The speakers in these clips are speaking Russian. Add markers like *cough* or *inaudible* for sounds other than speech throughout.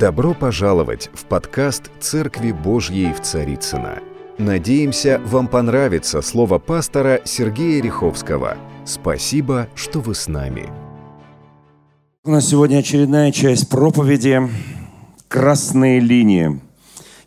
Добро пожаловать в подкаст «Церкви Божьей в Царицына. Надеемся, вам понравится слово пастора Сергея Риховского. Спасибо, что вы с нами. У нас сегодня очередная часть проповеди «Красные линии».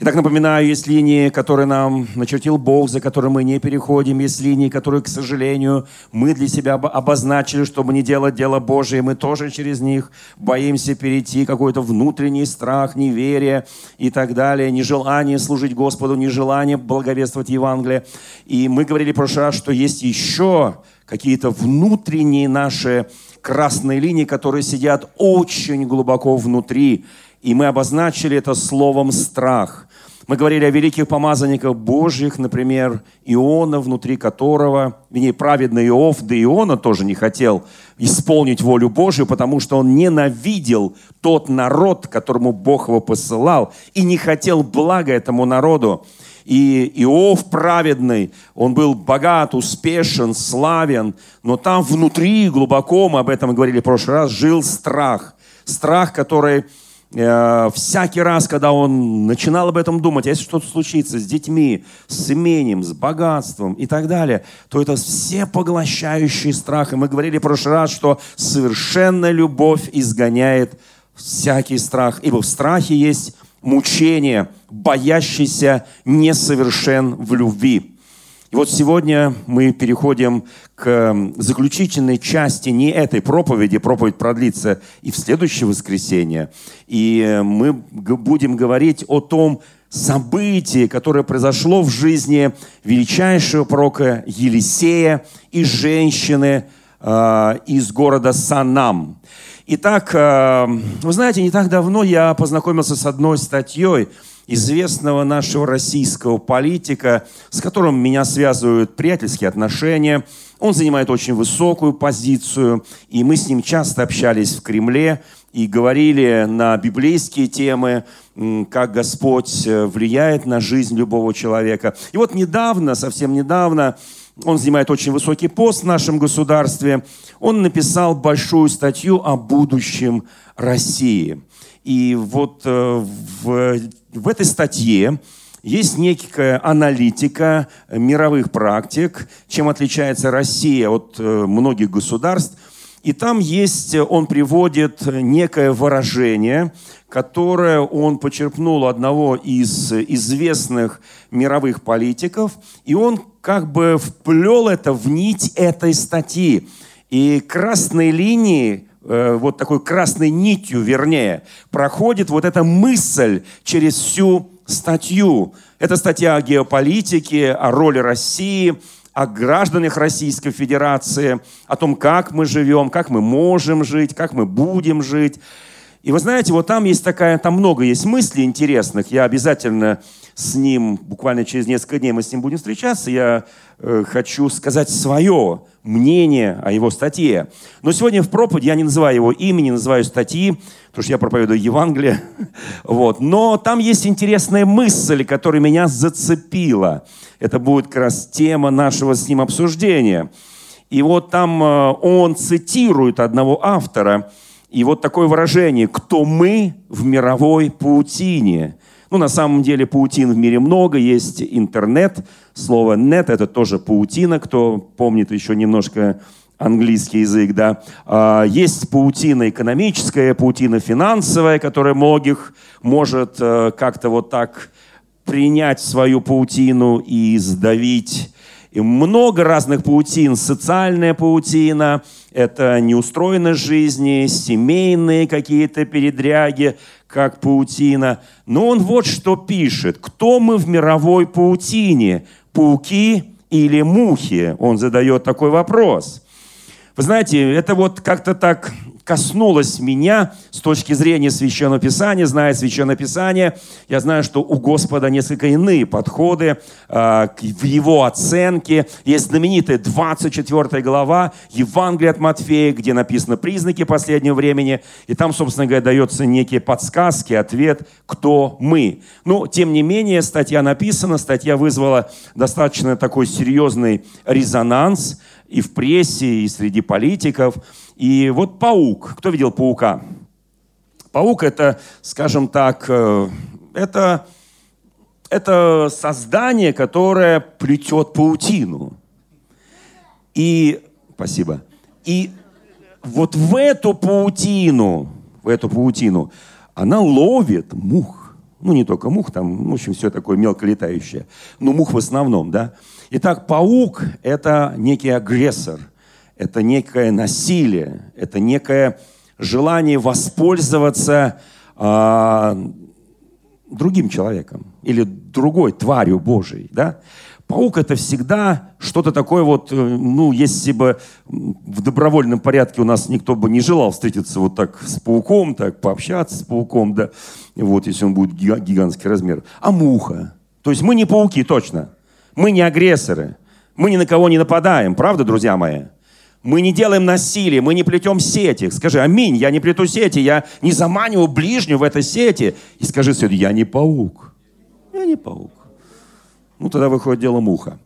Итак, напоминаю, есть линии, которые нам начертил Бог, за которые мы не переходим. Есть линии, которые, к сожалению, мы для себя обозначили, чтобы не делать дело Божие. Мы тоже через них боимся перейти. Какой-то внутренний страх, неверие и так далее. Нежелание служить Господу, нежелание благовествовать Евангелие. И мы говорили в прошлый раз, что есть еще какие-то внутренние наши красные линии, которые сидят очень глубоко внутри. И мы обозначили это словом «страх». Мы говорили о великих помазанниках Божьих, например, Иона, внутри которого, вернее, праведный Иов, да Иона тоже не хотел исполнить волю Божию, потому что он ненавидел тот народ, которому Бог его посылал, и не хотел блага этому народу. И Иов праведный, он был богат, успешен, славен, но там внутри, глубоко, мы об этом говорили в прошлый раз, жил страх. Страх, который Э, всякий раз, когда он начинал об этом думать, а если что-то случится с детьми, с имением, с богатством и так далее, то это все поглощающий страх. И мы говорили в прошлый раз, что совершенная любовь изгоняет всякий страх, ибо в страхе есть мучение, боящийся несовершен в любви. И вот сегодня мы переходим к заключительной части не этой проповеди, проповедь продлится и в следующее воскресенье. И мы будем говорить о том событии, которое произошло в жизни величайшего пророка Елисея и женщины э, из города Санам. Итак, э, вы знаете, не так давно я познакомился с одной статьей – известного нашего российского политика, с которым меня связывают приятельские отношения. Он занимает очень высокую позицию, и мы с ним часто общались в Кремле и говорили на библейские темы, как Господь э, влияет на жизнь любого человека. И вот недавно, совсем недавно, он занимает очень высокий пост в нашем государстве, он написал большую статью о будущем России. И вот э, в в этой статье есть некая аналитика мировых практик, чем отличается Россия от э, многих государств. И там есть, он приводит некое выражение, которое он почерпнул одного из известных мировых политиков, и он как бы вплел это в нить этой статьи. И красные линии Э, вот такой красной нитью, вернее, проходит вот эта мысль через всю статью. Это статья о геополитике, о роли России, о гражданах Российской Федерации, о том, как мы живем, как мы можем жить, как мы будем жить. И вы знаете, вот там есть такая, там много есть мыслей интересных. Я обязательно с ним, буквально через несколько дней мы с ним будем встречаться. Я э, хочу сказать свое мнение о его статье. Но сегодня в проповеди я не называю его имени, называю статьи, потому что я проповедую Евангелие. *laughs* Вот. Но там есть интересная мысль, которая меня зацепила. Это будет как раз тема нашего с ним обсуждения. И вот там э, он цитирует одного автора, и вот такое выражение «кто мы в мировой паутине». Ну, на самом деле паутин в мире много, есть интернет. Слово «нет» — это тоже паутина, кто помнит еще немножко английский язык, да. А, есть паутина экономическая, паутина финансовая, которая многих может э, как-то вот так принять свою паутину и сдавить. И много разных паутин. Социальная паутина, это неустроенность жизни, семейные какие-то передряги, как паутина. Но он вот что пишет. Кто мы в мировой паутине? Пауки или мухи? Он задает такой вопрос. Вы знаете, это вот как-то так коснулось меня с точки зрения Священного Писания, зная Священное Писание, я знаю, что у Господа несколько иные подходы э, в Его оценке. Есть знаменитая 24 глава Евангелия от Матфея, где написано признаки последнего времени, и там, собственно говоря, дается некие подсказки, ответ, кто мы. Но, тем не менее, статья написана, статья вызвала достаточно такой серьезный резонанс и в прессе, и среди политиков – и вот паук. Кто видел паука? Паук это, скажем так, э, это, это создание, которое плетет паутину. И, спасибо, и вот в эту паутину, в эту паутину, она ловит мух. Ну, не только мух, там, в общем, все такое мелколетающее. Но мух в основном, да. Итак, паук – это некий агрессор, это некое насилие, это некое желание воспользоваться а, другим человеком или другой тварью Божией, да? Паук это всегда что-то такое вот, э, ну, если бы в добровольном порядке у нас никто бы не желал встретиться вот так с пауком, так пообщаться с пауком, да, вот, если он будет гигантский размер. А муха. То есть мы не пауки, точно. Мы не агрессоры. Мы ни на кого не нападаем, правда, друзья мои? Мы не делаем насилие, мы не плетем сети. Скажи, аминь, я не плету сети, я не заманиваю ближнего в этой сети. И скажи себе, я не паук. Я не паук. Ну, тогда выходит дело муха.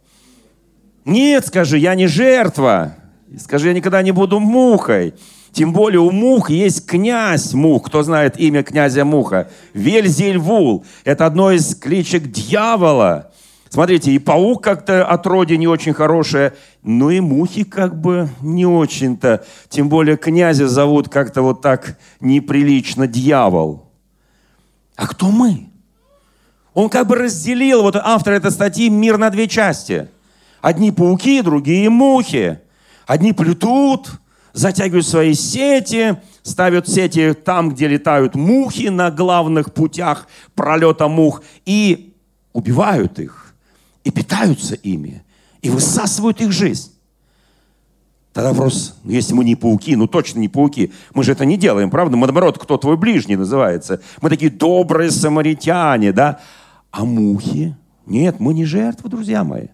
Нет, скажи, я не жертва. Скажи, я никогда не буду мухой. Тем более у мух есть князь мух. Кто знает имя князя муха? Вельзельвул. Это одно из кличек дьявола. Смотрите, и паук как-то отродье не очень хорошее, но и мухи как бы не очень-то. Тем более князя зовут как-то вот так неприлично дьявол. А кто мы? Он как бы разделил, вот автор этой статьи, мир на две части. Одни пауки, другие мухи. Одни плетут, затягивают свои сети, ставят сети там, где летают мухи на главных путях пролета мух и убивают их, и питаются ими, и высасывают их жизнь. Тогда вопрос, ну если мы не пауки, ну точно не пауки, мы же это не делаем, правда? Мы наоборот, кто твой ближний называется. Мы такие добрые самаритяне, да? А мухи? Нет, мы не жертвы, друзья мои.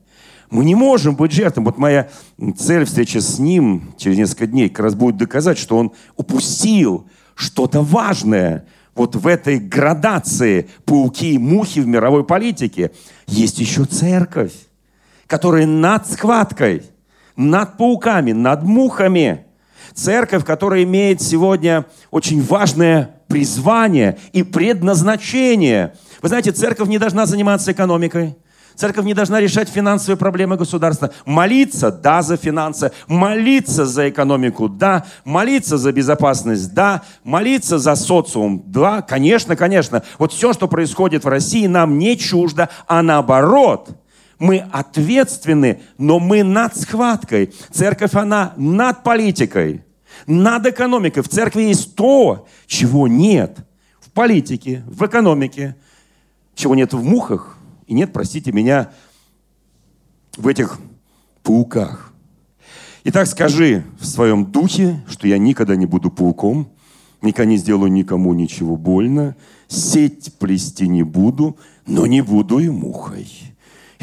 Мы не можем быть жертвой. Вот моя цель встречи с ним через несколько дней как раз будет доказать, что он упустил что-то важное вот в этой градации пауки и мухи в мировой политике. Есть еще церковь, которая над схваткой, над пауками, над мухами. Церковь, которая имеет сегодня очень важное призвание и предназначение – вы знаете, церковь не должна заниматься экономикой. Церковь не должна решать финансовые проблемы государства. Молиться, да, за финансы. Молиться за экономику, да. Молиться за безопасность, да. Молиться за социум, да. Конечно, конечно. Вот все, что происходит в России, нам не чуждо, а наоборот. Мы ответственны, но мы над схваткой. Церковь, она над политикой, над экономикой. В церкви есть то, чего нет в политике, в экономике, чего нет в мухах, и нет, простите меня, в этих пауках. Итак, скажи в своем духе, что я никогда не буду пауком, никогда не сделаю никому ничего больно, сеть плести не буду, но не буду и мухой.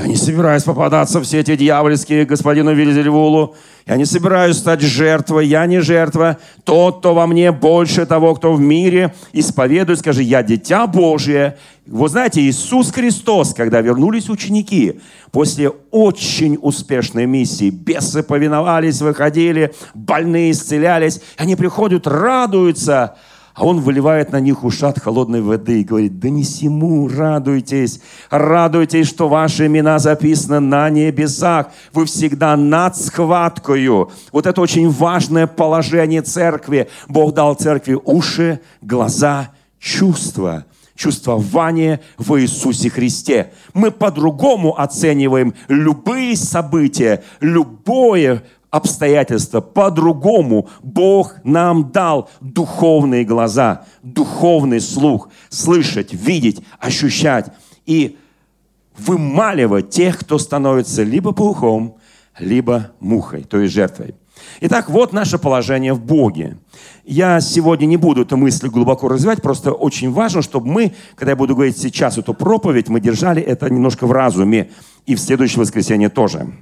Я не собираюсь попадаться в все эти дьявольские господину Вильзельвулу. Я не собираюсь стать жертвой, я не жертва. Тот, кто во мне больше того, кто в мире, исповедуй, скажи, я дитя Божие. Вы знаете, Иисус Христос, когда вернулись ученики, после очень успешной миссии, бесы повиновались, выходили, больные исцелялись, они приходят, радуются – а он выливает на них ушат холодной воды и говорит, да не сему радуйтесь, радуйтесь, что ваши имена записаны на небесах. Вы всегда над схваткою. Вот это очень важное положение церкви. Бог дал церкви уши, глаза, чувства чувствование в Иисусе Христе. Мы по-другому оцениваем любые события, любое обстоятельства, по-другому Бог нам дал духовные глаза, духовный слух, слышать, видеть, ощущать и вымаливать тех, кто становится либо пауком, либо мухой, то есть жертвой. Итак, вот наше положение в Боге. Я сегодня не буду эту мысль глубоко развивать, просто очень важно, чтобы мы, когда я буду говорить сейчас эту проповедь, мы держали это немножко в разуме и в следующее воскресенье тоже.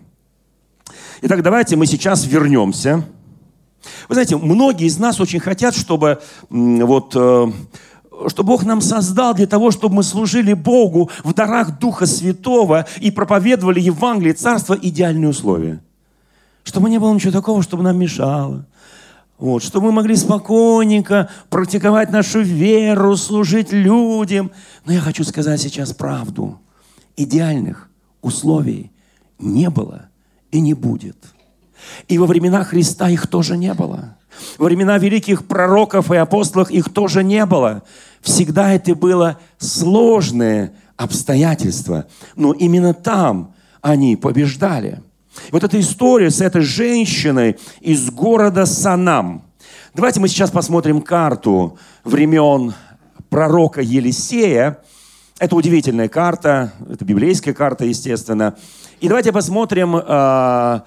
Итак, давайте мы сейчас вернемся. Вы знаете, многие из нас очень хотят, чтобы вот э, что Бог нам создал для того, чтобы мы служили Богу в дарах Духа Святого и проповедовали Евангелие, Царство, идеальные условия. Чтобы не было ничего такого, чтобы нам мешало. Вот, чтобы мы могли спокойненько практиковать нашу веру, служить людям. Но я хочу сказать сейчас правду. Идеальных условий не было и не будет. И во времена Христа их тоже не было. Во времена великих пророков и апостолов их тоже не было. Всегда это было сложные обстоятельства. Но именно там они побеждали. Вот эта история с этой женщиной из города Санам. Давайте мы сейчас посмотрим карту времен пророка Елисея. Это удивительная карта, это библейская карта, естественно. И давайте посмотрим, э,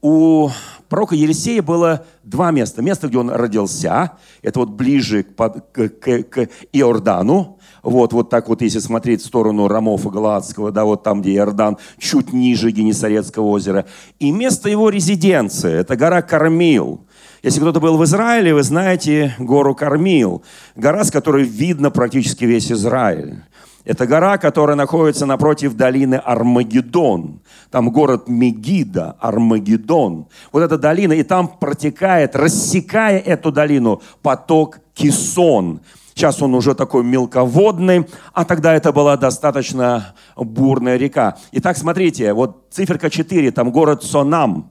у пророка Елисея было два места. Место, где он родился, это вот ближе к, к, к, к Иордану, вот, вот так вот, если смотреть в сторону Рамофа Галаадского, да, вот там, где Иордан, чуть ниже Генесарецкого озера. И место его резиденции – это гора Кармил. Если кто-то был в Израиле, вы знаете гору Кармил. Гора, с которой видно практически весь Израиль. Это гора, которая находится напротив долины Армагеддон. Там город Мегида, Армагеддон. Вот эта долина, и там протекает, рассекая эту долину, поток Кисон. Сейчас он уже такой мелководный, а тогда это была достаточно бурная река. Итак, смотрите, вот циферка 4, там город Сонам.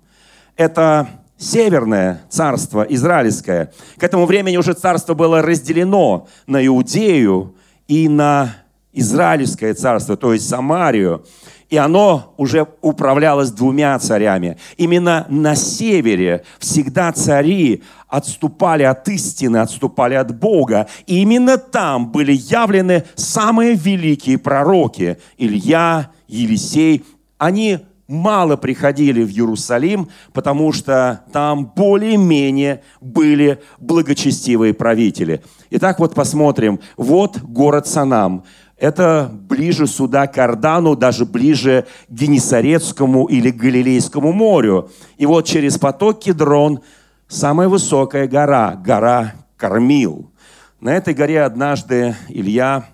Это северное царство израильское. К этому времени уже царство было разделено на Иудею и на Израильское царство, то есть Самарию. И оно уже управлялось двумя царями. Именно на севере всегда цари отступали от истины, отступали от Бога. И именно там были явлены самые великие пророки. Илья, Елисей. Они мало приходили в Иерусалим, потому что там более-менее были благочестивые правители. Итак, вот посмотрим. Вот город Санам. Это ближе сюда к Ордану, даже ближе к Генесарецкому или Галилейскому морю. И вот через поток Кедрон самая высокая гора, гора Кормил. На этой горе однажды Илья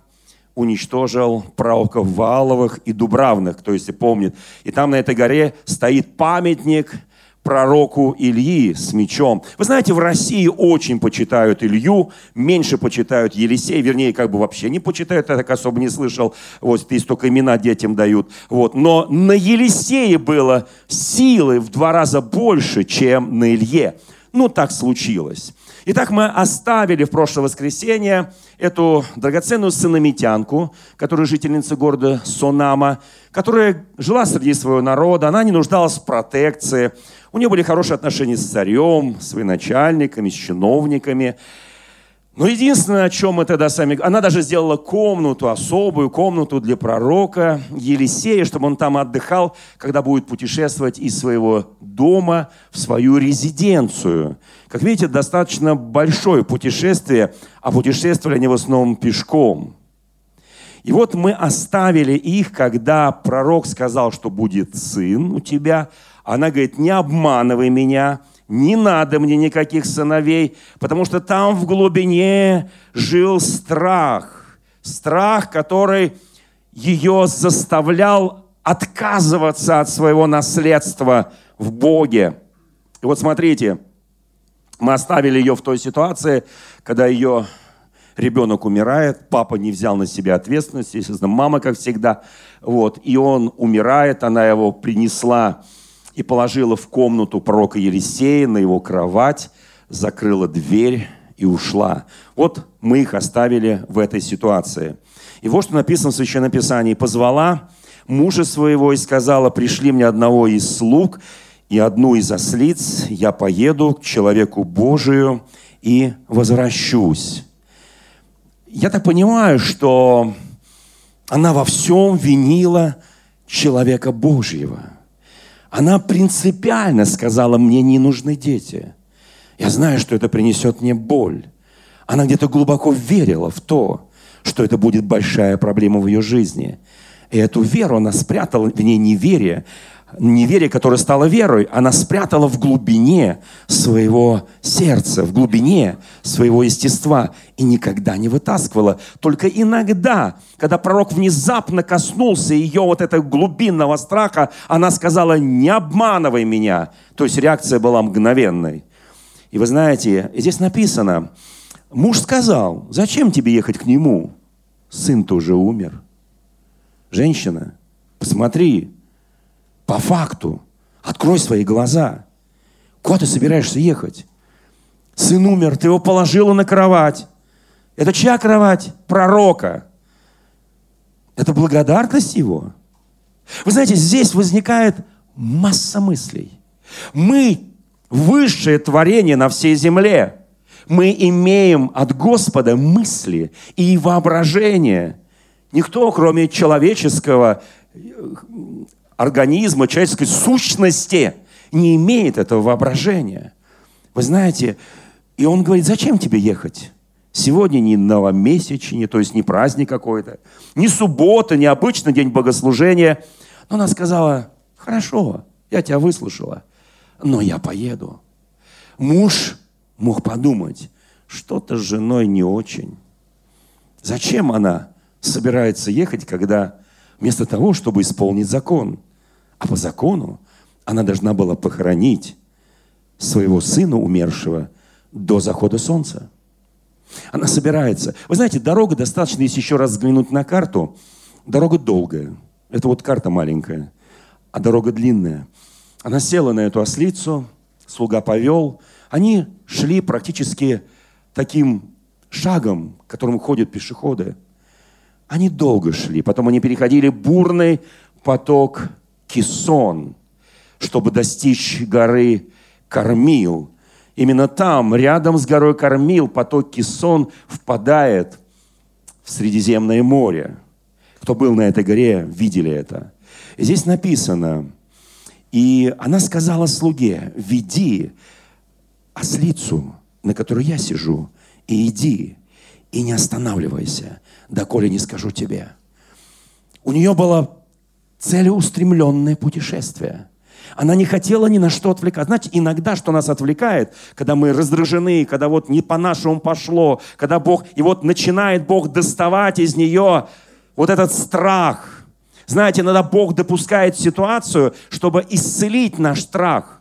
уничтожил правков Валовых и Дубравных, кто если помнит. И там на этой горе стоит памятник – пророку Ильи с мечом. Вы знаете, в России очень почитают Илью, меньше почитают Елисей, вернее, как бы вообще не почитают, я так особо не слышал. Вот здесь только имена детям дают. Вот. Но на Елисее было силы в два раза больше, чем на Илье. Ну, так случилось. Итак, мы оставили в прошлое воскресенье эту драгоценную сыномитянку, которая жительница города Сонама, которая жила среди своего народа, она не нуждалась в протекции, у нее были хорошие отношения с царем, с военачальниками, с чиновниками. Но единственное, о чем мы тогда сами... Она даже сделала комнату, особую комнату для пророка Елисея, чтобы он там отдыхал, когда будет путешествовать из своего дома в свою резиденцию. Как видите, достаточно большое путешествие, а путешествовали они в основном пешком. И вот мы оставили их, когда пророк сказал, что будет сын у тебя. Она говорит, не обманывай меня, не надо мне никаких сыновей, потому что там в глубине жил страх. Страх, который ее заставлял отказываться от своего наследства в Боге. И вот смотрите, мы оставили ее в той ситуации, когда ее ребенок умирает, папа не взял на себя ответственность, естественно, мама, как всегда, вот, и он умирает, она его принесла и положила в комнату пророка Елисея на его кровать, закрыла дверь и ушла. Вот мы их оставили в этой ситуации. И вот что написано в Священном Писании. «Позвала мужа своего и сказала, пришли мне одного из слуг, и одну из ослиц я поеду к человеку Божию и возвращусь. Я так понимаю, что она во всем винила человека Божьего. Она принципиально сказала, мне не нужны дети. Я знаю, что это принесет мне боль. Она где-то глубоко верила в то, что это будет большая проблема в ее жизни. И эту веру она спрятала, в ней неверие, неверие, которое стало верой, она спрятала в глубине своего сердца, в глубине своего естества и никогда не вытаскивала. Только иногда, когда пророк внезапно коснулся ее вот этого глубинного страха, она сказала, не обманывай меня. То есть реакция была мгновенной. И вы знаете, здесь написано, муж сказал, зачем тебе ехать к нему? Сын-то уже умер. Женщина, посмотри, по факту, открой свои глаза. Куда ты собираешься ехать? Сын умер, ты его положила на кровать. Это чья кровать? Пророка. Это благодарность его. Вы знаете, здесь возникает масса мыслей. Мы высшее творение на всей земле. Мы имеем от Господа мысли и воображение. Никто, кроме человеческого организма, человеческой сущности, не имеет этого воображения. Вы знаете, и он говорит, зачем тебе ехать? Сегодня не новомесячие, то есть не праздник какой-то, не суббота, не обычный день богослужения. Но она сказала, хорошо, я тебя выслушала, но я поеду. Муж мог подумать, что-то с женой не очень. Зачем она собирается ехать, когда вместо того, чтобы исполнить закон, а по закону она должна была похоронить своего сына умершего до захода солнца. Она собирается. Вы знаете, дорога достаточно, если еще раз взглянуть на карту, дорога долгая. Это вот карта маленькая, а дорога длинная. Она села на эту ослицу, слуга повел. Они шли практически таким шагом, которым ходят пешеходы. Они долго шли, потом они переходили бурный поток Кисон, чтобы достичь горы Кормил. Именно там, рядом с горой Кормил, поток Кисон впадает в Средиземное море. Кто был на этой горе, видели это. И здесь написано, и она сказала слуге, веди ослицу, на которой я сижу, и иди, и не останавливайся, доколе не скажу тебе. У нее было целеустремленное путешествие. Она не хотела ни на что отвлекаться. Знаете, иногда что нас отвлекает, когда мы раздражены, когда вот не по-нашему пошло, когда Бог, и вот начинает Бог доставать из нее вот этот страх. Знаете, иногда Бог допускает ситуацию, чтобы исцелить наш страх.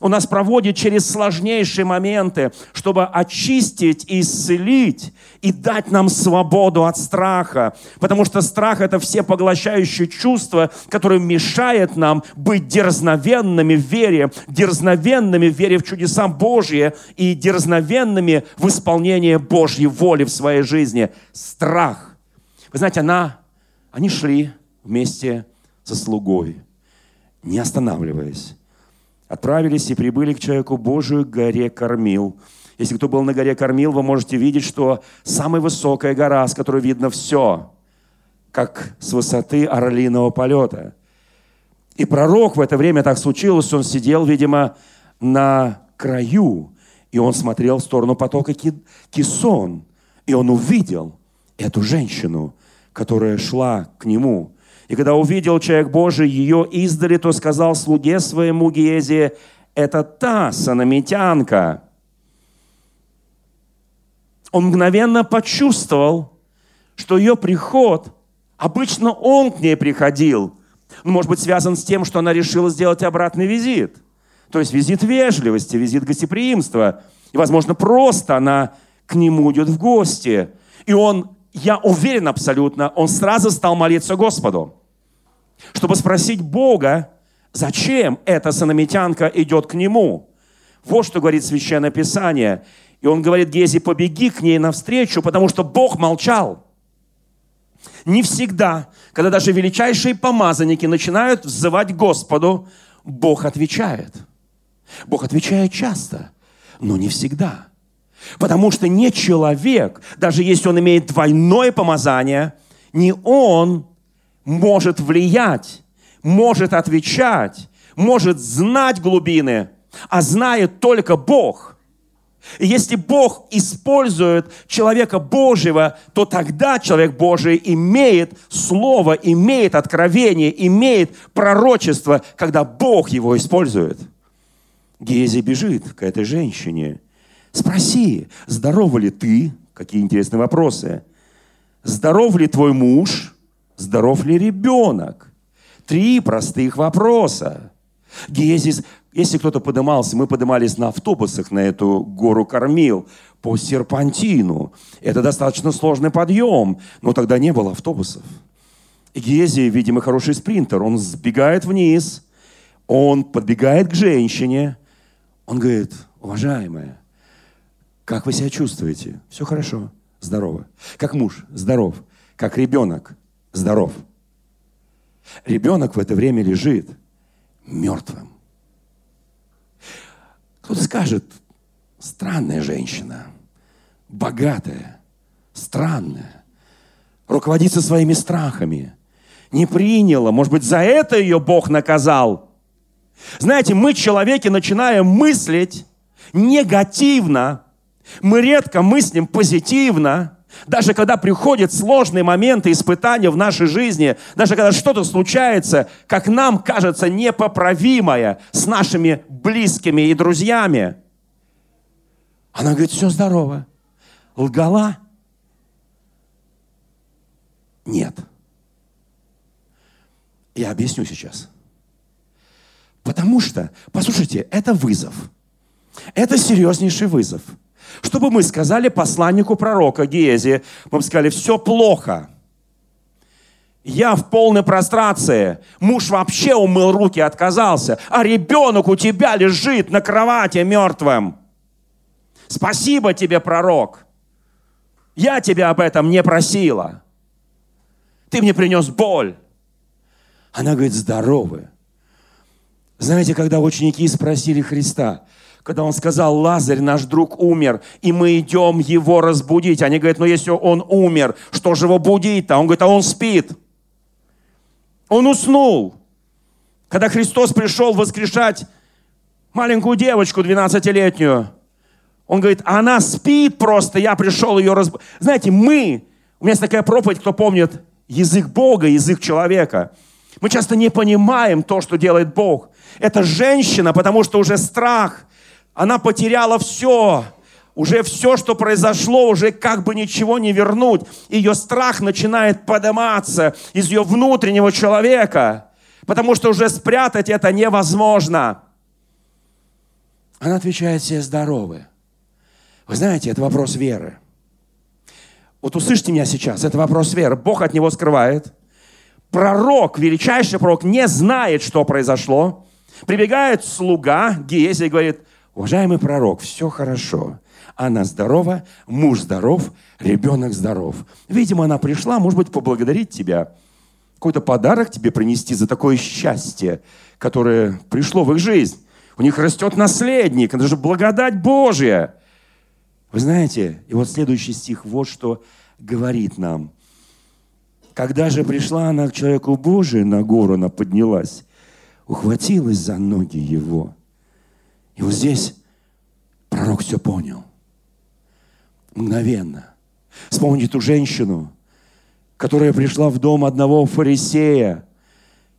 Он нас проводит через сложнейшие моменты, чтобы очистить и исцелить и дать нам свободу от страха. Потому что страх – это все поглощающее чувство, которое мешает нам быть дерзновенными в вере, дерзновенными в вере в чудеса Божьи и дерзновенными в исполнении Божьей воли в своей жизни. Страх. Вы знаете, она, они шли вместе со слугой, не останавливаясь отправились и прибыли к человеку Божию горе Кормил. Если кто был на горе Кормил, вы можете видеть, что самая высокая гора, с которой видно все, как с высоты орлиного полета. И пророк в это время так случилось, он сидел, видимо, на краю, и он смотрел в сторону потока Кисон, и он увидел эту женщину, которая шла к нему. И когда увидел человек Божий ее издали, то сказал слуге своему Гезе, это та санамитянка. Он мгновенно почувствовал, что ее приход, обычно он к ней приходил, может быть, связан с тем, что она решила сделать обратный визит. То есть визит вежливости, визит гостеприимства. И, возможно, просто она к нему идет в гости. И он я уверен абсолютно, он сразу стал молиться Господу, чтобы спросить Бога, зачем эта санамитянка идет к нему. Вот что говорит Священное Писание. И он говорит, Гези, побеги к ней навстречу, потому что Бог молчал. Не всегда, когда даже величайшие помазанники начинают взывать Господу, Бог отвечает. Бог отвечает часто, но не всегда. Потому что не человек, даже если он имеет двойное помазание, не он может влиять, может отвечать, может знать глубины, а знает только Бог. И если Бог использует человека Божьего, то тогда человек Божий имеет слово, имеет откровение, имеет пророчество, когда Бог его использует. Гези бежит к этой женщине – Спроси, здорова ли ты? Какие интересные вопросы. Здоров ли твой муж? Здоров ли ребенок? Три простых вопроса. Гезис, Если кто-то подымался, мы поднимались на автобусах на эту гору Кормил по серпантину. Это достаточно сложный подъем, но тогда не было автобусов. Гези, видимо, хороший спринтер. Он сбегает вниз, он подбегает к женщине. Он говорит, уважаемая, как вы себя чувствуете? Все хорошо, здорово. Как муж, здоров. Как ребенок, здоров. Ребенок в это время лежит мертвым. Кто-то скажет, странная женщина, богатая, странная, руководится своими страхами, не приняла, может быть, за это ее Бог наказал. Знаете, мы, человеки, начинаем мыслить негативно, мы редко мыслим позитивно, даже когда приходят сложные моменты, испытания в нашей жизни, даже когда что-то случается, как нам кажется, непоправимое с нашими близкими и друзьями, она говорит, все здорово. Лгала? Нет. Я объясню сейчас. Потому что, послушайте, это вызов. Это серьезнейший вызов – чтобы мы сказали посланнику пророка Гиези, мы бы сказали, все плохо. Я в полной прострации. Муж вообще умыл руки, отказался. А ребенок у тебя лежит на кровати мертвым. Спасибо тебе, пророк. Я тебя об этом не просила. Ты мне принес боль. Она говорит, здоровы. Знаете, когда ученики спросили Христа, когда он сказал, Лазарь, наш друг, умер, и мы идем его разбудить. Они говорят, ну если он умер, что же его будить-то? Он говорит, а он спит. Он уснул. Когда Христос пришел воскрешать маленькую девочку 12-летнюю, он говорит, она спит просто, я пришел ее разбудить. Знаете, мы, у меня есть такая проповедь, кто помнит, язык Бога, язык человека. Мы часто не понимаем то, что делает Бог. Это женщина, потому что уже страх – она потеряла все. Уже все, что произошло, уже как бы ничего не вернуть. Ее страх начинает подниматься из ее внутреннего человека, потому что уже спрятать это невозможно. Она отвечает, все здоровы. Вы знаете, это вопрос веры. Вот услышьте меня сейчас, это вопрос веры. Бог от него скрывает. Пророк, величайший пророк, не знает, что произошло. Прибегает слуга Гиези и говорит – Уважаемый пророк, все хорошо. Она здорова, муж здоров, ребенок здоров. Видимо, она пришла, может быть, поблагодарить тебя. Какой-то подарок тебе принести за такое счастье, которое пришло в их жизнь. У них растет наследник, это же благодать Божья. Вы знаете, и вот следующий стих вот что говорит нам. Когда же пришла она к человеку Божию, на гору она поднялась, ухватилась за ноги его – и вот здесь пророк все понял. Мгновенно. Вспомните ту женщину, которая пришла в дом одного фарисея.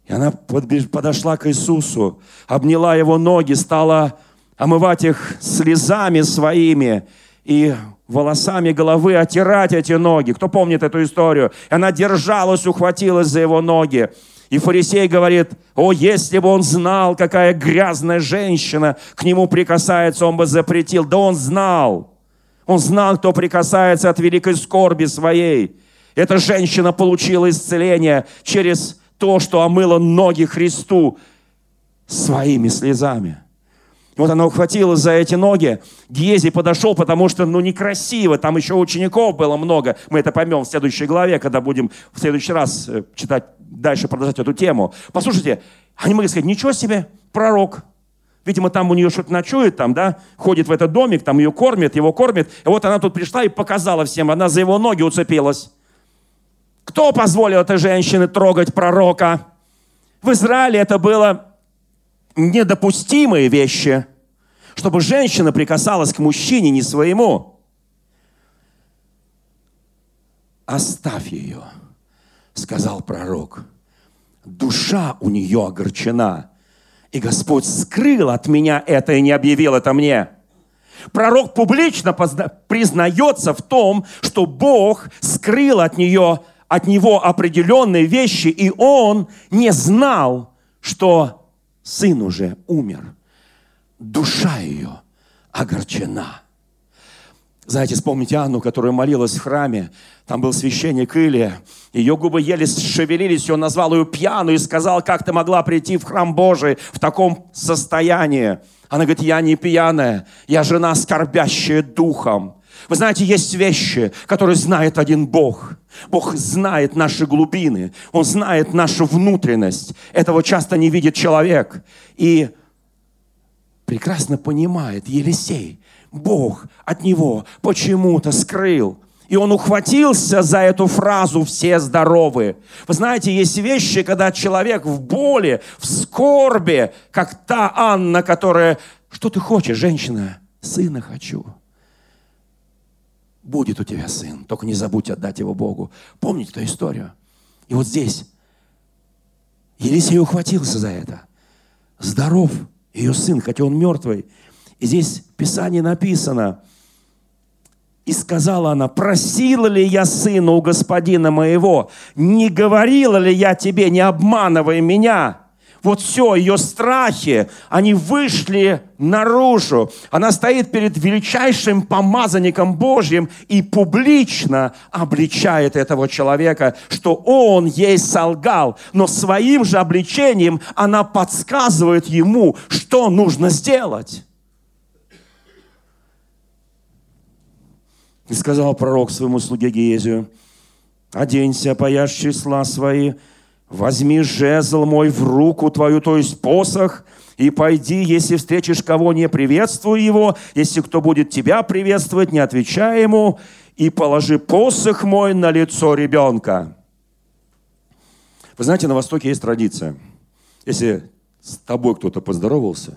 И она подошла к Иисусу, обняла его ноги, стала омывать их слезами своими и волосами головы отирать эти ноги. Кто помнит эту историю? И она держалась, ухватилась за его ноги. И фарисей говорит, о, если бы он знал, какая грязная женщина к нему прикасается, он бы запретил. Да он знал. Он знал, кто прикасается от великой скорби своей. Эта женщина получила исцеление через то, что омыла ноги Христу своими слезами. Вот она ухватилась за эти ноги. Гези подошел, потому что, ну, некрасиво. Там еще учеников было много. Мы это поймем в следующей главе, когда будем в следующий раз э, читать дальше, продолжать эту тему. Послушайте, они могли сказать, ничего себе, пророк. Видимо, там у нее что-то ночует, там, да, ходит в этот домик, там ее кормят, его кормят. И вот она тут пришла и показала всем, она за его ноги уцепилась. Кто позволил этой женщине трогать пророка? В Израиле это было недопустимые вещи, чтобы женщина прикасалась к мужчине не своему. Оставь ее, сказал пророк. Душа у нее огорчена, и Господь скрыл от меня это и не объявил это мне. Пророк публично признается в том, что Бог скрыл от нее, от него определенные вещи, и он не знал, что сын уже умер. душа ее огорчена. Знаете, вспомните Анну, которая молилась в храме. Там был священник Илия. Ее губы еле шевелились, он назвал ее пьяную и сказал, как ты могла прийти в храм Божий в таком состоянии. Она говорит, я не пьяная, я жена, скорбящая духом. Вы знаете, есть вещи, которые знает один Бог. Бог знает наши глубины, Он знает нашу внутренность. Этого часто не видит человек. И прекрасно понимает Елисей, Бог от него почему-то скрыл. И он ухватился за эту фразу «все здоровы». Вы знаете, есть вещи, когда человек в боли, в скорби, как та Анна, которая «Что ты хочешь, женщина?» «Сына хочу». Будет у тебя сын, только не забудь отдать его Богу. Помните эту историю? И вот здесь Елисей ухватился за это. Здоров ее сын, хотя он мертвый. И здесь в Писании написано, и сказала она, просила ли я сына у господина моего, не говорила ли я тебе, не обманывай меня? Вот все, ее страхи, они вышли наружу. Она стоит перед величайшим помазанником Божьим и публично обличает этого человека, что он ей солгал. Но своим же обличением она подсказывает ему, что нужно сделать. И сказал пророк своему слуге Гезию, «Оденься, пояшь числа свои, возьми жезл мой в руку твою, то есть посох, и пойди, если встретишь кого, не приветствуй его, если кто будет тебя приветствовать, не отвечай ему, и положи посох мой на лицо ребенка». Вы знаете, на Востоке есть традиция. Если с тобой кто-то поздоровался,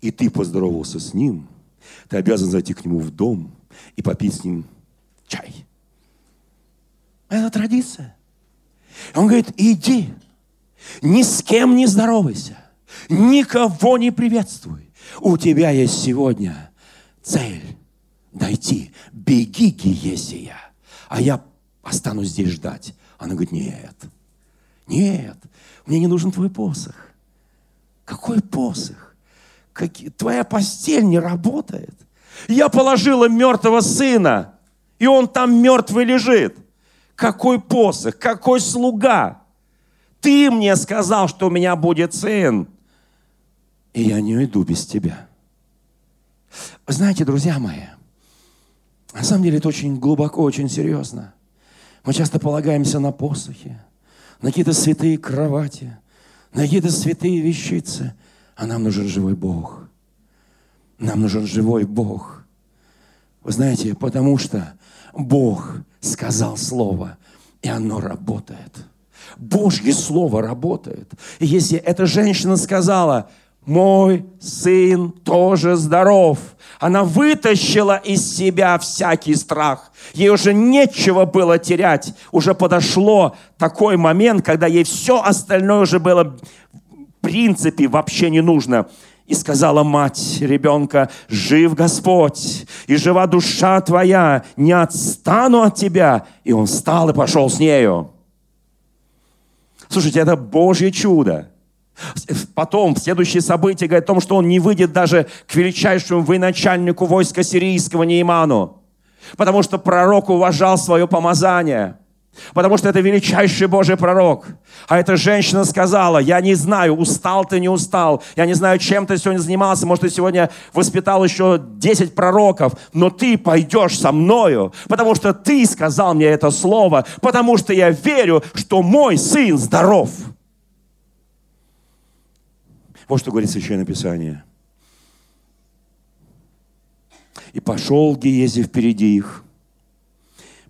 и ты поздоровался с ним, ты обязан зайти к нему в дом и попить с ним чай. Это традиция. Он говорит, иди, ни с кем не здоровайся, никого не приветствуй. У тебя есть сегодня цель дойти. Беги, Гиесия, а я останусь здесь ждать. Она говорит, нет, нет, мне не нужен твой посох. Какой посох? Как... Твоя постель не работает. Я положила мертвого сына, и он там мертвый лежит какой посох, какой слуга. Ты мне сказал, что у меня будет сын, и я не уйду без тебя. Знаете, друзья мои, на самом деле это очень глубоко, очень серьезно. Мы часто полагаемся на посохи, на какие-то святые кровати, на какие-то святые вещицы. А нам нужен живой Бог. Нам нужен живой Бог. Вы знаете, потому что Бог сказал слово, и оно работает. Божье слово работает. И если эта женщина сказала, мой сын тоже здоров, она вытащила из себя всякий страх. Ей уже нечего было терять. Уже подошло такой момент, когда ей все остальное уже было в принципе вообще не нужно. И сказала мать ребенка, жив Господь, и жива душа твоя, не отстану от тебя. И он встал и пошел с нею. Слушайте, это Божье чудо. Потом, следующее событие говорит о том, что он не выйдет даже к величайшему военачальнику войска сирийского Нейману, потому что пророк уважал свое помазание – Потому что это величайший Божий пророк. А эта женщина сказала, я не знаю, устал ты, не устал. Я не знаю, чем ты сегодня занимался. Может, ты сегодня воспитал еще 10 пророков. Но ты пойдешь со мною, потому что ты сказал мне это слово. Потому что я верю, что мой сын здоров. Вот что говорит Священное Писание. И пошел Гиези впереди их –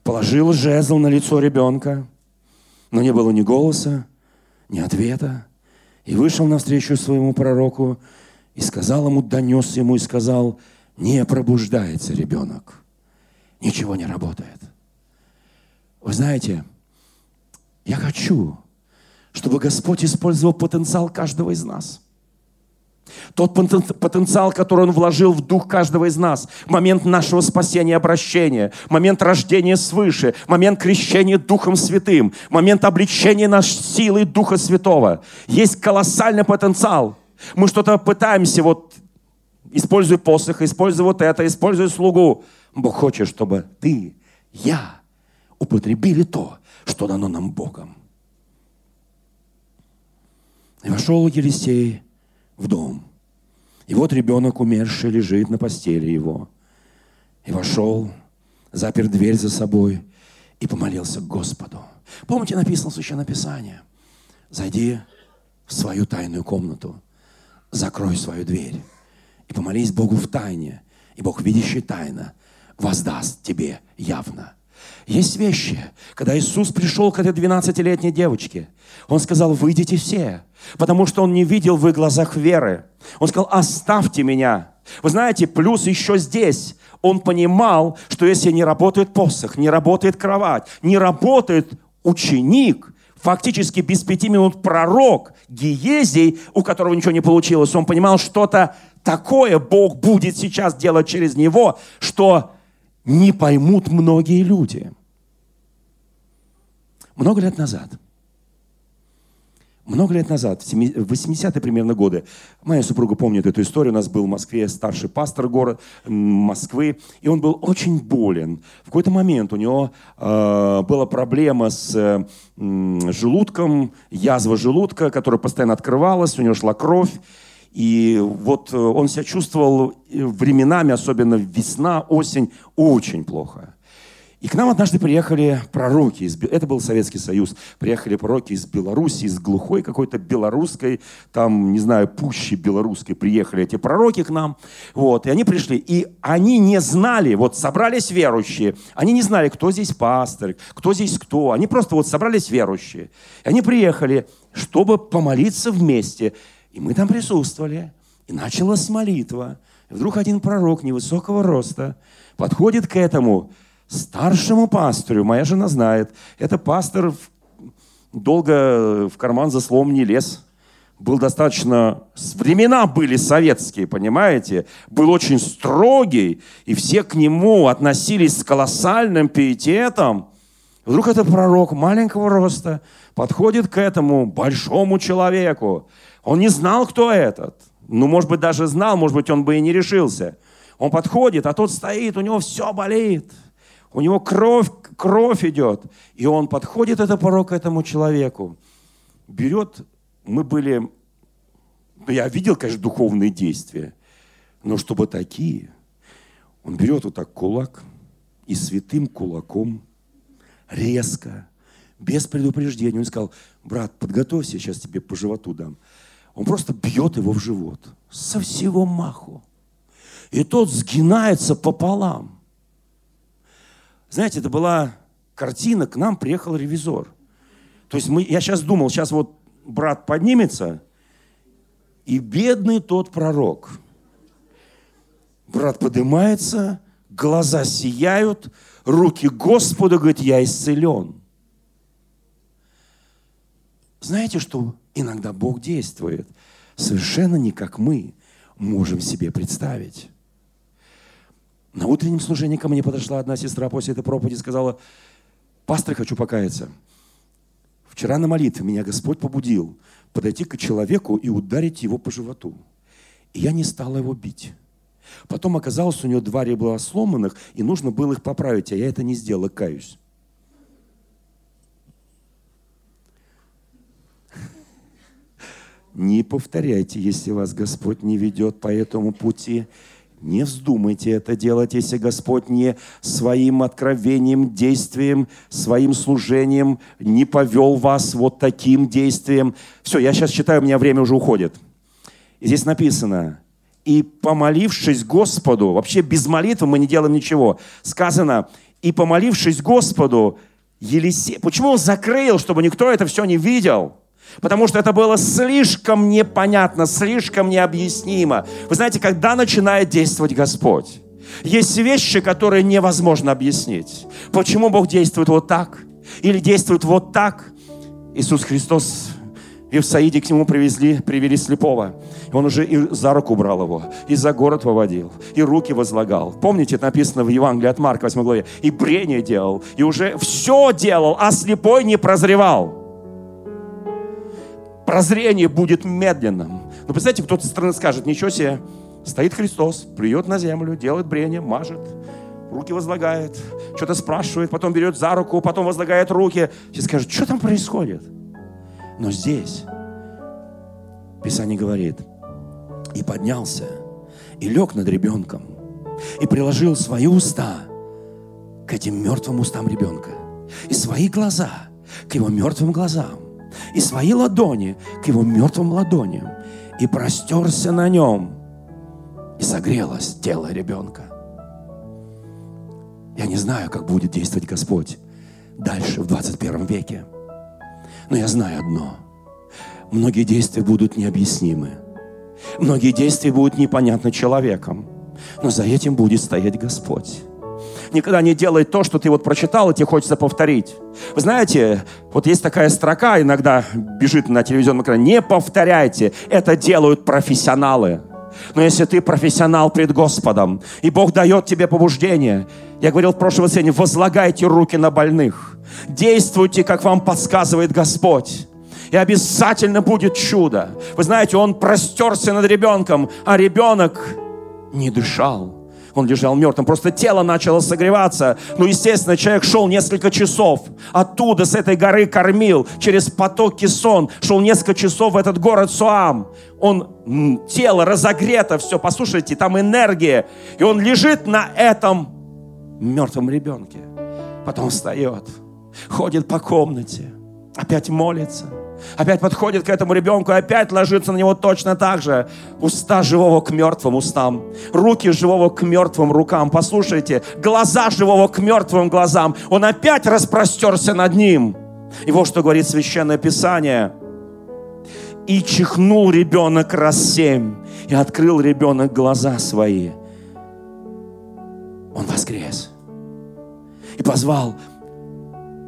положил жезл на лицо ребенка, но не было ни голоса, ни ответа. И вышел навстречу своему пророку и сказал ему, донес ему и сказал, не пробуждается ребенок, ничего не работает. Вы знаете, я хочу, чтобы Господь использовал потенциал каждого из нас – тот потенциал, который Он вложил в дух каждого из нас, момент нашего спасения и обращения, момент рождения свыше, момент крещения Духом Святым, момент обличения нашей силы Духа Святого. Есть колоссальный потенциал. Мы что-то пытаемся вот используй посох, используй вот это, используй слугу. Бог хочет, чтобы ты, я употребили то, что дано нам Богом. И вошел Елисей в дом. И вот ребенок умерший лежит на постели его. И вошел, запер дверь за собой и помолился Господу. Помните, написано в Священном Писании. Зайди в свою тайную комнату, закрой свою дверь и помолись Богу в тайне. И Бог, видящий тайно, воздаст тебе явно. Есть вещи, когда Иисус пришел к этой 12-летней девочке, Он сказал, выйдите все, потому что Он не видел в их глазах веры. Он сказал, оставьте меня. Вы знаете, плюс еще здесь, он понимал, что если не работает посох, не работает кровать, не работает ученик, фактически без пяти минут пророк Гиезий, у которого ничего не получилось, он понимал, что-то такое Бог будет сейчас делать через него, что не поймут многие люди. Много лет назад, много лет назад, в 80-е примерно годы, моя супруга помнит эту историю, у нас был в Москве старший пастор города Москвы, и он был очень болен. В какой-то момент у него э, была проблема с э, желудком, язва желудка, которая постоянно открывалась, у него шла кровь, и вот э, он себя чувствовал э, временами, особенно весна, осень, очень плохо. И к нам однажды приехали пророки, из, это был Советский Союз, приехали пророки из Беларуси, из глухой какой-то белорусской, там, не знаю, пущей белорусской. Приехали эти пророки к нам, вот, и они пришли, и они не знали, вот собрались верующие, они не знали, кто здесь пастор, кто здесь кто, они просто вот собрались верующие, и они приехали, чтобы помолиться вместе, и мы там присутствовали. И началась молитва. И вдруг один пророк невысокого роста подходит к этому старшему пастору. Моя жена знает. Это пастор долго в карман за словом не лез. Был достаточно... Времена были советские, понимаете? Был очень строгий, и все к нему относились с колоссальным пиететом. Вдруг это пророк маленького роста подходит к этому большому человеку он не знал, кто этот. Ну, может быть, даже знал, может быть, он бы и не решился. Он подходит, а тот стоит, у него все болит. У него кровь, кровь идет. И он подходит, это порог, к этому человеку. Берет, мы были, ну, я видел, конечно, духовные действия, но чтобы такие, он берет вот так кулак и святым кулаком резко, без предупреждения, он сказал, брат, подготовься, сейчас тебе по животу дам. Он просто бьет его в живот со всего маху. И тот сгинается пополам. Знаете, это была картина, к нам приехал ревизор. То есть мы, я сейчас думал, сейчас вот брат поднимется, и бедный тот пророк. Брат поднимается, глаза сияют, руки Господа, говорит, я исцелен. Знаете, что иногда Бог действует совершенно не как мы можем себе представить. На утреннем служении ко мне подошла одна сестра после этой проповеди и сказала, пастор, хочу покаяться. Вчера на молитве меня Господь побудил подойти к человеку и ударить его по животу. И я не стала его бить. Потом оказалось, у него два ребра сломанных, и нужно было их поправить, а я это не сделала, каюсь. Не повторяйте, если вас Господь не ведет по этому пути. Не вздумайте это делать, если Господь не своим откровением, действием, своим служением не повел вас вот таким действием. Все, я сейчас читаю, у меня время уже уходит. И здесь написано, и помолившись Господу, вообще без молитвы мы не делаем ничего. Сказано, и помолившись Господу, Елисей, почему он закрыл, чтобы никто это все не видел? Потому что это было слишком непонятно, слишком необъяснимо. Вы знаете, когда начинает действовать Господь? Есть вещи, которые невозможно объяснить. Почему Бог действует вот так? Или действует вот так? Иисус Христос в Евсаиде к нему привезли, привели слепого. И он уже и за руку брал его, и за город выводил, и руки возлагал. Помните, это написано в Евангелии от Марка 8 главе. И брение делал, и уже все делал, а слепой не прозревал прозрение будет медленным. Но представьте, кто-то со стороны скажет, ничего себе, Стоит Христос, плюет на землю, делает брение, мажет, руки возлагает, что-то спрашивает, потом берет за руку, потом возлагает руки. Все скажут, что там происходит? Но здесь Писание говорит, и поднялся, и лег над ребенком, и приложил свои уста к этим мертвым устам ребенка, и свои глаза к его мертвым глазам, и свои ладони к его мертвым ладоням, и простерся на нем, и согрелось тело ребенка. Я не знаю, как будет действовать Господь дальше, в 21 веке. Но я знаю одно. Многие действия будут необъяснимы. Многие действия будут непонятны человеком. Но за этим будет стоять Господь. Никогда не делай то, что ты вот прочитал, и тебе хочется повторить. Вы знаете, вот есть такая строка, иногда бежит на телевизионном экране, не повторяйте, это делают профессионалы. Но если ты профессионал пред Господом, и Бог дает тебе побуждение, я говорил в прошлом воскресенье, возлагайте руки на больных, действуйте, как вам подсказывает Господь и обязательно будет чудо. Вы знаете, он простерся над ребенком, а ребенок не дышал. Он лежал мертвым, просто тело начало согреваться. Ну, естественно, человек шел несколько часов. Оттуда, с этой горы кормил, через потоки сон. Шел несколько часов в этот город Суам. Он, тело разогрето, все, послушайте, там энергия. И он лежит на этом мертвом ребенке. Потом встает, ходит по комнате, опять молится Опять подходит к этому ребенку и опять ложится на него точно так же. Уста живого к мертвым устам. Руки живого к мертвым рукам. Послушайте, глаза живого к мертвым глазам. Он опять распростерся над ним. И вот что говорит Священное Писание. И чихнул ребенок раз семь. И открыл ребенок глаза свои. Он воскрес. И позвал.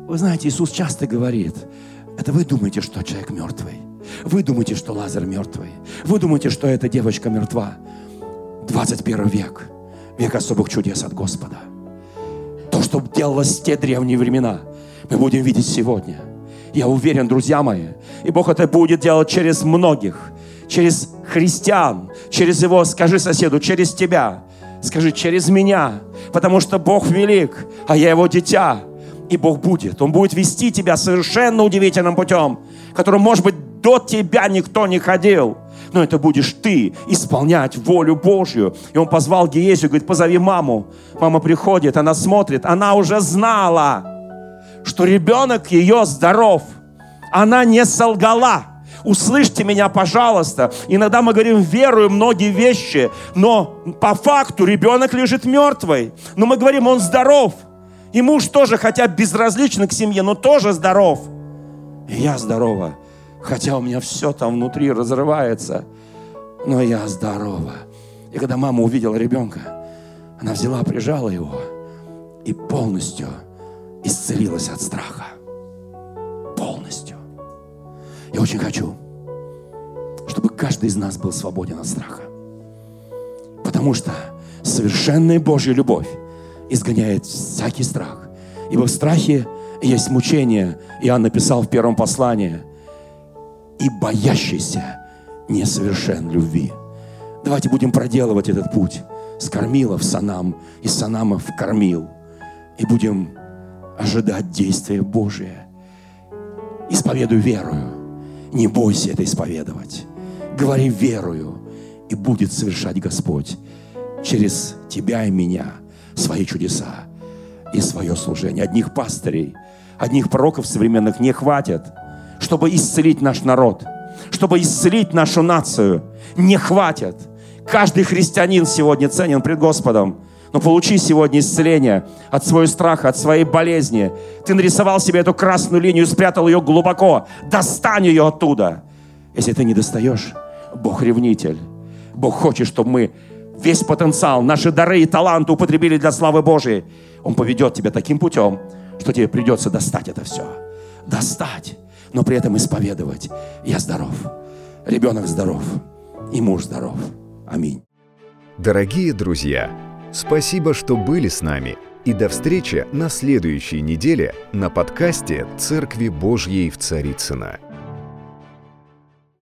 Вы знаете, Иисус часто говорит – это вы думаете, что человек мертвый. Вы думаете, что Лазарь мертвый. Вы думаете, что эта девочка мертва. 21 век. Век особых чудес от Господа. То, что делалось в те древние времена, мы будем видеть сегодня. Я уверен, друзья мои, и Бог это будет делать через многих, через христиан, через его, скажи соседу, через тебя, скажи, через меня, потому что Бог велик, а я его дитя, и Бог будет. Он будет вести тебя совершенно удивительным путем, которым, может быть, до тебя никто не ходил. Но это будешь ты исполнять волю Божью. И он позвал Гиезию, говорит, позови маму. Мама приходит, она смотрит, она уже знала, что ребенок ее здоров. Она не солгала. Услышьте меня, пожалуйста. Иногда мы говорим, верую многие вещи, но по факту ребенок лежит мертвый. Но мы говорим, он здоров. И муж тоже, хотя безразличен к семье, но тоже здоров. И я здорова. Хотя у меня все там внутри разрывается. Но я здорова. И когда мама увидела ребенка, она взяла, прижала его и полностью исцелилась от страха. Полностью. Я очень хочу, чтобы каждый из нас был свободен от страха. Потому что совершенная Божья любовь изгоняет всякий страх. Ибо в страхе есть мучение. Иоанн написал в первом послании. И боящийся несовершен любви. Давайте будем проделывать этот путь с кормилов санам и санамов кормил. И будем ожидать действия Божия. Исповедуй верою. Не бойся это исповедовать. Говори верою, и будет совершать Господь через тебя и меня – свои чудеса и свое служение. Одних пастырей, одних пророков современных не хватит, чтобы исцелить наш народ, чтобы исцелить нашу нацию. Не хватит. Каждый христианин сегодня ценен пред Господом. Но получи сегодня исцеление от своего страха, от своей болезни. Ты нарисовал себе эту красную линию, спрятал ее глубоко. Достань ее оттуда. Если ты не достаешь, Бог ревнитель. Бог хочет, чтобы мы весь потенциал, наши дары и таланты употребили для славы Божией, Он поведет тебя таким путем, что тебе придется достать это все. Достать, но при этом исповедовать. Я здоров, ребенок здоров, и муж здоров. Аминь. Дорогие друзья, спасибо, что были с нами. И до встречи на следующей неделе на подкасте «Церкви Божьей в Царицына.